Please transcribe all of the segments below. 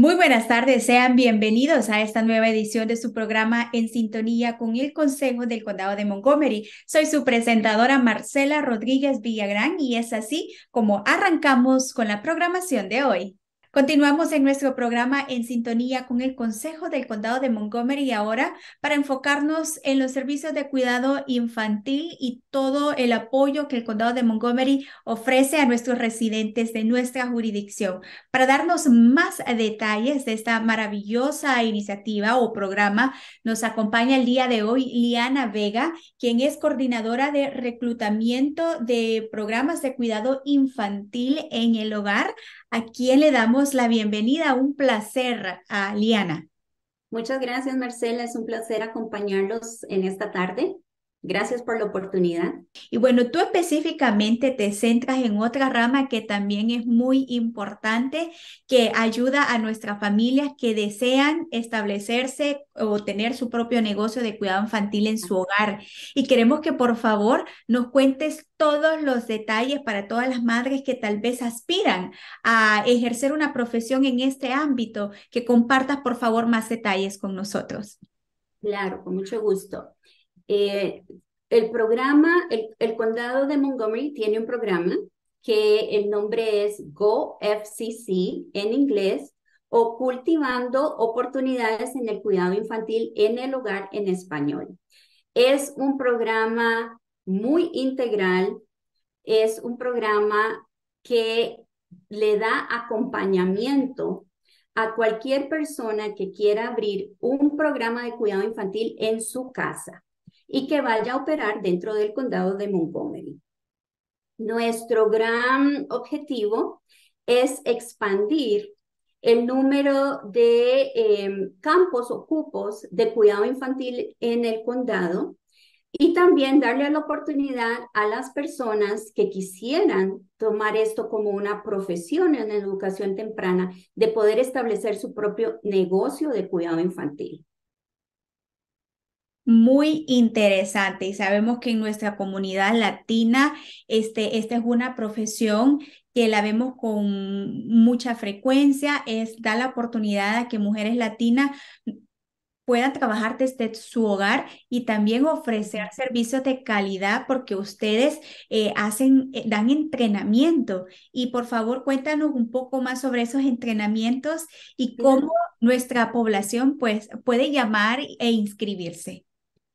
Muy buenas tardes, sean bienvenidos a esta nueva edición de su programa En Sintonía con el Consejo del Condado de Montgomery. Soy su presentadora Marcela Rodríguez Villagrán y es así como arrancamos con la programación de hoy. Continuamos en nuestro programa en sintonía con el Consejo del Condado de Montgomery ahora para enfocarnos en los servicios de cuidado infantil y todo el apoyo que el Condado de Montgomery ofrece a nuestros residentes de nuestra jurisdicción. Para darnos más detalles de esta maravillosa iniciativa o programa, nos acompaña el día de hoy Liana Vega, quien es coordinadora de reclutamiento de programas de cuidado infantil en el hogar a quien le damos la bienvenida. Un placer a Liana. Muchas gracias, Marcela. Es un placer acompañarlos en esta tarde. Gracias por la oportunidad. Y bueno, tú específicamente te centras en otra rama que también es muy importante, que ayuda a nuestras familias que desean establecerse o tener su propio negocio de cuidado infantil en su hogar. Y queremos que por favor nos cuentes todos los detalles para todas las madres que tal vez aspiran a ejercer una profesión en este ámbito, que compartas por favor más detalles con nosotros. Claro, con mucho gusto. Eh, el programa, el, condado de Montgomery tiene un programa que el nombre es GoFCC en inglés o Cultivando Oportunidades en el Cuidado Infantil en el Hogar en español. Es un programa muy integral, es un programa que le da acompañamiento a cualquier persona que quiera abrir un programa de cuidado infantil en su casa y que vaya a operar dentro del condado de Montgomery. Nuestro gran objetivo es expandir el número de em, campos o cupos de cuidado infantil en el condado y también darle la oportunidad a las personas que quisieran tomar esto como una profesión en educación temprana de poder establecer su propio negocio de cuidado infantil muy interesante y sabemos que en nuestra comunidad latina este, esta es una profesión que la vemos con mucha frecuencia, es da la oportunidad a que mujeres latinas puedan trabajar desde su hogar y también ofrecer servicios de calidad porque ustedes eh, hacen, eh, dan entrenamiento. Y por favor, cuéntanos un poco más sobre esos entrenamientos y cómo nuestra población pues, puede llamar e inscribirse.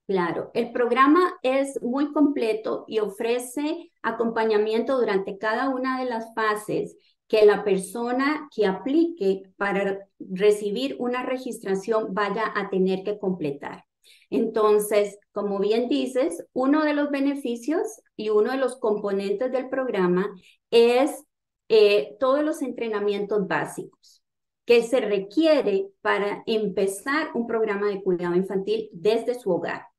Claro, el programa es muy completo y ofrece acompañamiento durante cada una de las fases que la persona que aplique para recibir una registración vaya a tener que completar. Entonces, como bien dices, uno de los beneficios y uno de los componentes del programa es eh, todos los entrenamientos básicos que se requiere para empezar un programa de cuidado infantil desde su hogar.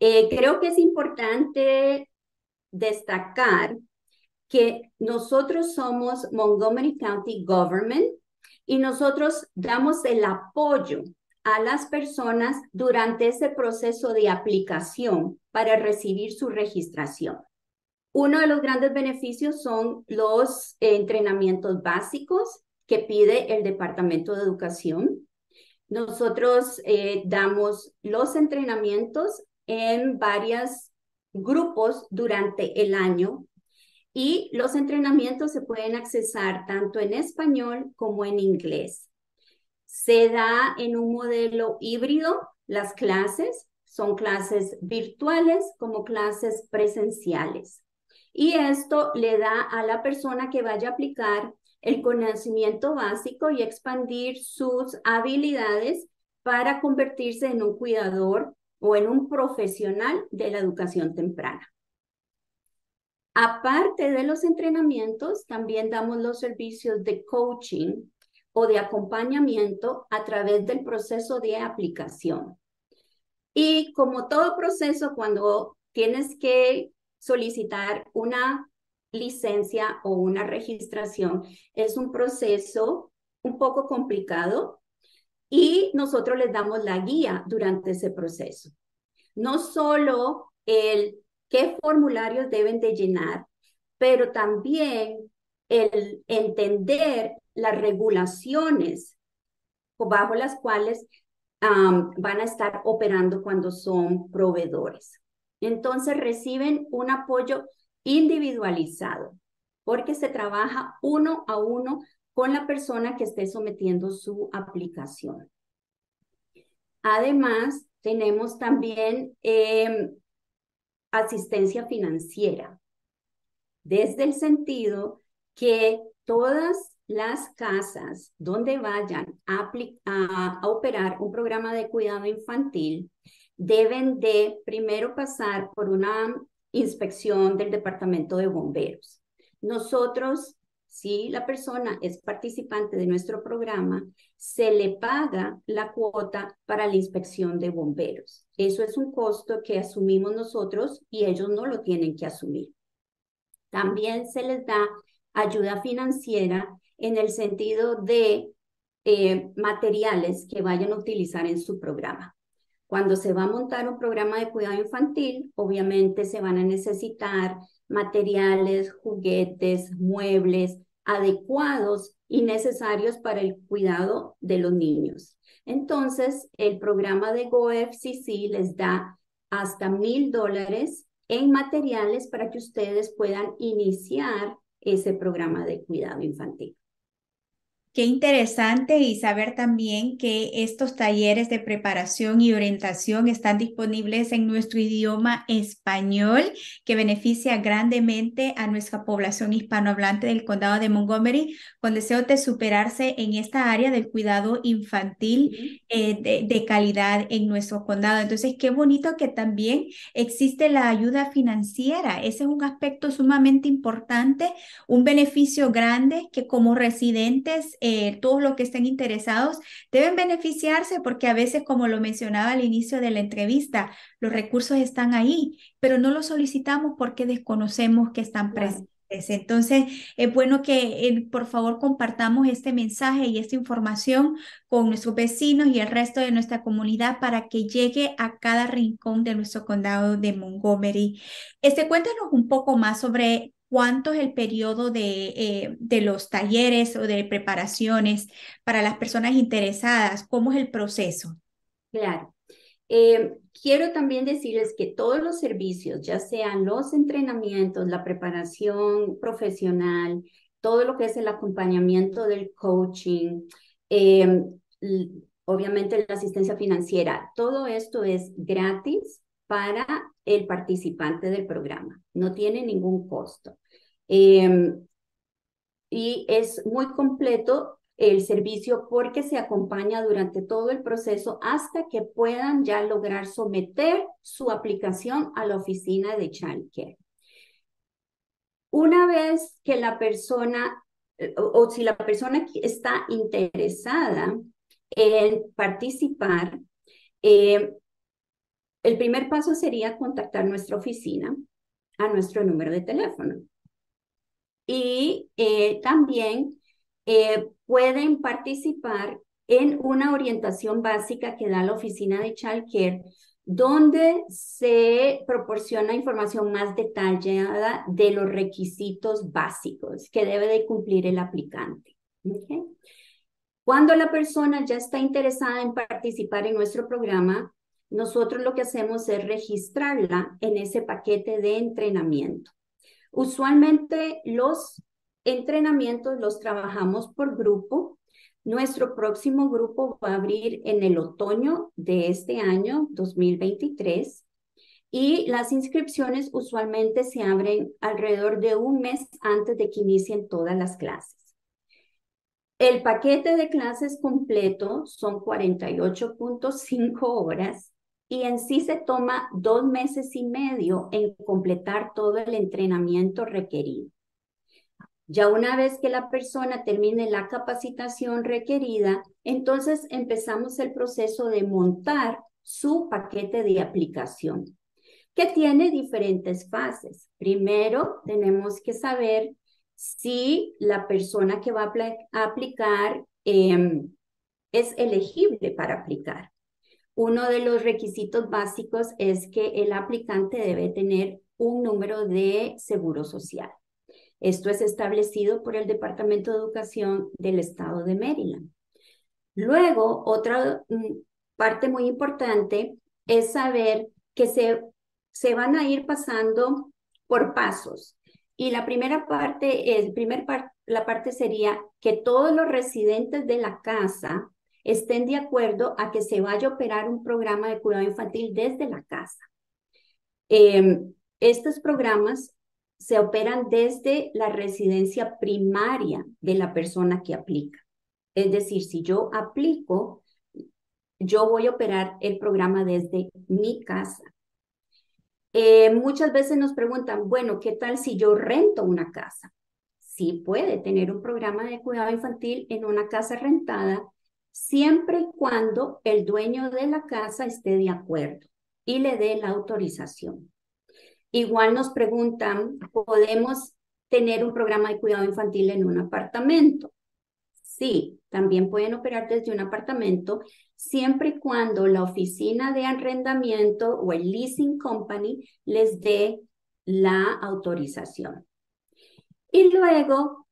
Eh, creo que es importante destacar que nosotros somos Montgomery County Government y nosotros damos el apoyo a las personas durante ese proceso de aplicación para recibir su registración. Uno de los grandes beneficios son los entrenamientos básicos que pide el Departamento de Educación. Nosotros eh, damos los entrenamientos en varios grupos durante el año y los entrenamientos se pueden accesar tanto en español como en inglés. Se da en un modelo híbrido las clases, son clases virtuales como clases presenciales. Y esto le da a la persona que vaya a aplicar el conocimiento básico y expandir sus habilidades para convertirse en un cuidador o en un profesional de la educación temprana. Aparte de los entrenamientos, también damos los servicios de coaching o de acompañamiento a través del proceso de aplicación. Y como todo proceso, cuando tienes que solicitar una licencia o una registración, es un proceso un poco complicado y nosotros les damos la guía durante ese proceso. No solo el qué formularios deben de llenar, pero también el entender las regulaciones bajo las cuales van a estar operando cuando son proveedores. Entonces reciben un apoyo individualizado porque se trabaja uno a uno con la persona que esté sometiendo su aplicación. Además, tenemos también em, asistencia financiera, desde el sentido que todas las casas donde vayan a, a, operar un programa de cuidado infantil deben de primero pasar por una inspección del Departamento de Bomberos. Nosotros, si la persona es participante de nuestro programa, se le paga la cuota para la inspección de bomberos. Eso es un costo que asumimos nosotros y ellos no lo tienen que asumir. También se les da ayuda financiera en el sentido de eh, materiales que vayan a utilizar en su programa. Cuando se va a montar un programa de cuidado infantil, obviamente se van a necesitar materiales, juguetes, muebles adecuados y necesarios para el cuidado de los niños. Entonces, el programa de GoFCC les da hasta mil dólares en materiales para que ustedes puedan iniciar ese programa de cuidado infantil. Qué interesante y saber también que estos talleres de preparación y orientación están disponibles en nuestro idioma español, que beneficia grandemente a nuestra población hispanohablante del condado de Montgomery, con deseo de superarse en esta área del cuidado infantil eh, de, calidad en nuestro condado. Entonces, qué bonito que también existe la ayuda financiera. Ese es un aspecto sumamente importante, un beneficio grande que como residentes eh, todos los que estén interesados deben beneficiarse porque a veces, como lo mencionaba al inicio de la entrevista, los recursos están ahí, pero no los solicitamos porque desconocemos que están presentes. Entonces, es bueno que eh, por favor compartamos este mensaje y esta información con nuestros vecinos y el resto de nuestra comunidad para que llegue a cada rincón de nuestro condado de Montgomery. Este, cuéntanos un poco más sobre cuánto es el periodo de, eh, de, los talleres o de preparaciones para las personas interesadas, cómo es el proceso. Claro. Eh, quiero también decirles que todos los servicios, ya sean los entrenamientos, la preparación profesional, todo lo que es el acompañamiento del coaching, eh, obviamente la asistencia financiera, todo esto es gratis para el participante del programa. No tiene ningún costo. Em, y es muy completo el servicio porque se acompaña durante todo el proceso hasta que puedan ya lograr someter su aplicación a la oficina de Childcare. Una vez que la persona o, si la persona está interesada en participar, eh, el primer paso sería contactar nuestra oficina a nuestro número de teléfono. Y eh, también eh, pueden participar en una orientación básica que da la oficina de Childcare, donde se proporciona información más detallada de los requisitos básicos que debe de cumplir el aplicante. Cuando la persona ya está interesada en participar en nuestro programa, nosotros lo que hacemos es registrarla en ese paquete de entrenamiento. Usualmente los entrenamientos los trabajamos por grupo. Nuestro próximo grupo va a abrir en el otoño de este año 2023 y las inscripciones usualmente se abren alrededor de un mes antes de que inicien todas las clases. El paquete de clases completo son 48.5 horas y en sí se toma dos meses y medio en completar todo el entrenamiento requerido. Ya una vez que la persona termine la capacitación requerida, entonces empezamos el proceso de montar su paquete de aplicación, que tiene diferentes fases. Primero, tenemos que saber si la persona que va a, aplicar em, es elegible para aplicar. Uno de los requisitos básicos es que el aplicante debe tener un número de seguro social. Esto es establecido por el Departamento de Educación del Estado de Maryland. Luego, otra mm, parte muy importante es saber que se, se van a ir pasando por pasos. Y la primera parte, el primer la parte sería que todos los residentes de la casa estén de acuerdo a que se vaya a operar un programa de cuidado infantil desde la casa. Em, estos programas se operan desde la residencia primaria de la persona que aplica. Es decir, si yo aplico, yo voy a operar el programa desde mi casa. Eh, muchas veces nos preguntan, bueno, ¿qué tal si yo rento una casa? Sí puede tener un programa de cuidado infantil en una casa rentada, siempre y cuando el dueño de la casa esté de acuerdo y le dé la autorización. Igual nos preguntan, ¿podemos tener un programa de cuidado infantil en un apartamento? Sí, también pueden operar desde un apartamento siempre y cuando la oficina de arrendamiento o el leasing company les dé la autorización. Y luego,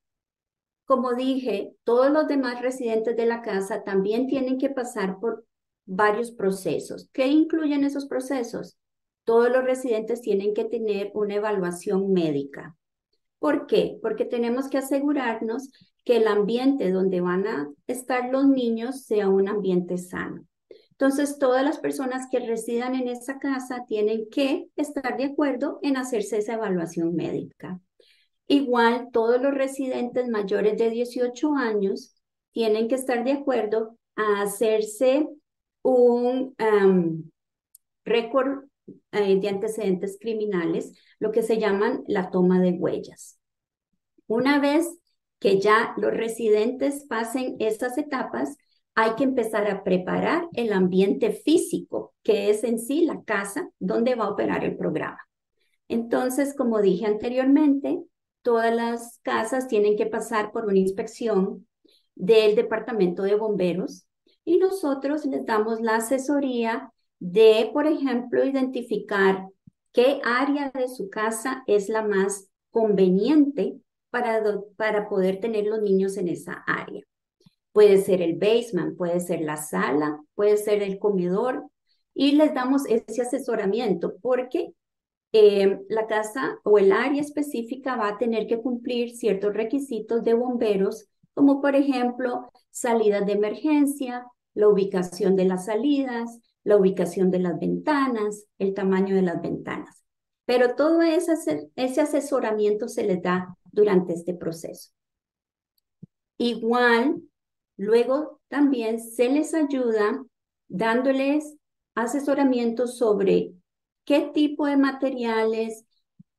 como dije, todos los demás residentes de la casa también tienen que pasar por varios procesos. ¿Qué incluyen esos procesos? Todos los residentes tienen que tener una evaluación médica. ¿Por qué? Porque tenemos que asegurarnos que el ambiente donde van a estar los niños sea un ambiente sano. Entonces, todas las personas que residan en esa casa tienen que estar de acuerdo en hacerse esa evaluación médica. Igual, todos los residentes mayores de 18 años tienen que estar de acuerdo a hacerse un récord eh, de antecedentes criminales, lo que se llaman la toma de huellas. Una vez que ya los residentes pasen estas etapas, hay que empezar a preparar el ambiente físico, que es en sí la casa donde va a operar el programa. Entonces, como dije anteriormente, todas las casas tienen que pasar por una inspección del Departamento de Bomberos y nosotros les damos la asesoría de, por ejemplo, identificar qué área de su casa es la más conveniente para, poder tener los niños en esa área. Puede ser el basement, puede ser la sala, puede ser el comedor y les damos ese asesoramiento porque eh, la casa o el área específica va a tener que cumplir ciertos requisitos de bomberos, como por ejemplo salidas de emergencia, la ubicación de las salidas, la ubicación de las ventanas, el tamaño de las ventanas. Pero todo ese, asesoramiento se les da durante este proceso. Igual, luego también se les ayuda dándoles asesoramiento sobre qué tipo de materiales,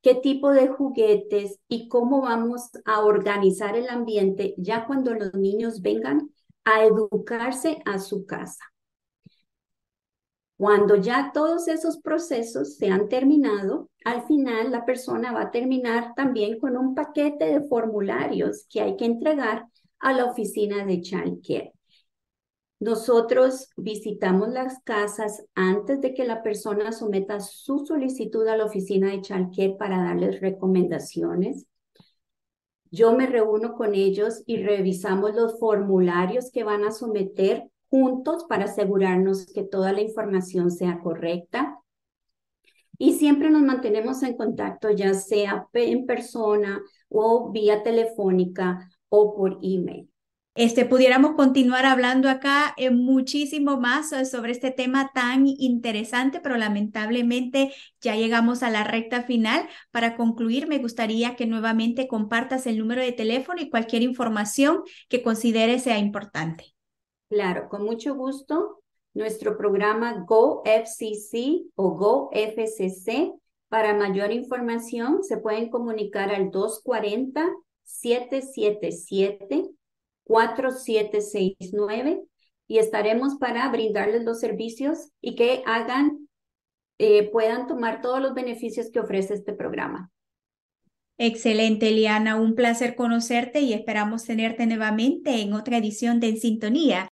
qué tipo de juguetes y cómo vamos a organizar el ambiente ya cuando los niños vengan a educarse a su casa. Cuando ya todos esos procesos se han terminado, al final la persona va a terminar también con un paquete de formularios que hay que entregar a la oficina de Care. Nosotros visitamos las casas antes de que la persona someta su solicitud a la oficina de Care para darles recomendaciones. Yo me reúno con ellos y revisamos los formularios que van a someter juntos para asegurarnos que toda la información sea correcta. Y siempre nos mantenemos en contacto, ya sea en persona o vía telefónica o por email. Este, pudiéramos continuar hablando acá eh, muchísimo más sobre este tema tan interesante, pero lamentablemente ya llegamos a la recta final. Para concluir, me gustaría que nuevamente compartas el número de teléfono y cualquier información que consideres sea importante. Claro, con mucho gusto. Nuestro programa GoFCC o GoFCC. Para mayor información, se pueden comunicar al 240-777-4769 y estaremos para brindarles los servicios y que hagan, eh, puedan tomar todos los beneficios que ofrece este programa. Excelente, Eliana. Un placer conocerte y esperamos tenerte nuevamente en otra edición de En Sintonía